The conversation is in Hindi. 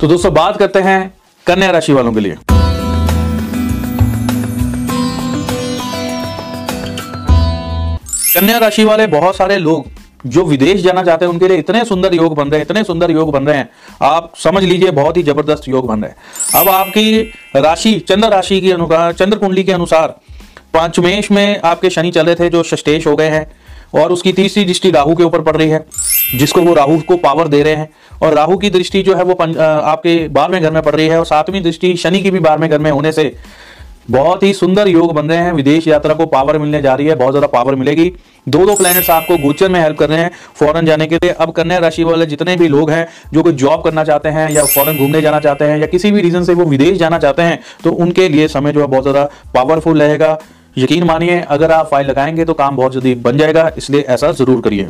तो दोस्तों, बात करते हैं कन्या राशि वालों के लिए। कन्या राशि वाले बहुत सारे लोग जो विदेश जाना चाहते हैं, उनके लिए इतने सुंदर योग बन रहे हैं, इतने सुंदर योग बन रहे हैं। आप समझ लीजिए, बहुत ही ज़बरदस्त योग बन रहे हैं। अब आपकी राशि, चंद्र राशि के अनुसार, चंद्र कुंडली के अनुसार, पांचमेश में आपके शनि चल रहे थे, जो सष्टेश हो गए हैं। और उसकी तीसरी दृष्टि राहु के ऊपर पड़ रही है, जिसको वो राहु को पावर दे रहे हैं। और राहु की दृष्टि जो है वो आपके बारहवें घर में पड़ रही है, और सातवीं दृष्टि शनि की भी बारहवें घर में होने से बहुत ही सुंदर योग बन रहे हैं। विदेश यात्रा को पावर मिलने जा रही है, बहुत ज़्यादा पावर मिलेगी। दो दो प्लैनेट्स आपको गोचर में हेल्प कर रहे हैं फॉरेन जाने के लिए। अब कन्या राशि वाले जितने भी लोग हैं, जो कोई जॉब करना चाहते हैं, या फॉरेन घूमने जाना चाहते हैं, या किसी भी रीजन से वो विदेश जाना चाहते हैं तो उनके लिए समय जो है बहुत ज़्यादा पावरफुल रहेगा। यकीन मानिए, अगर आप फ़ाइल लगाएँगे तो काम बहुत जल्दी बन जाएगा, इसलिए ऐसा ज़रूर करिए।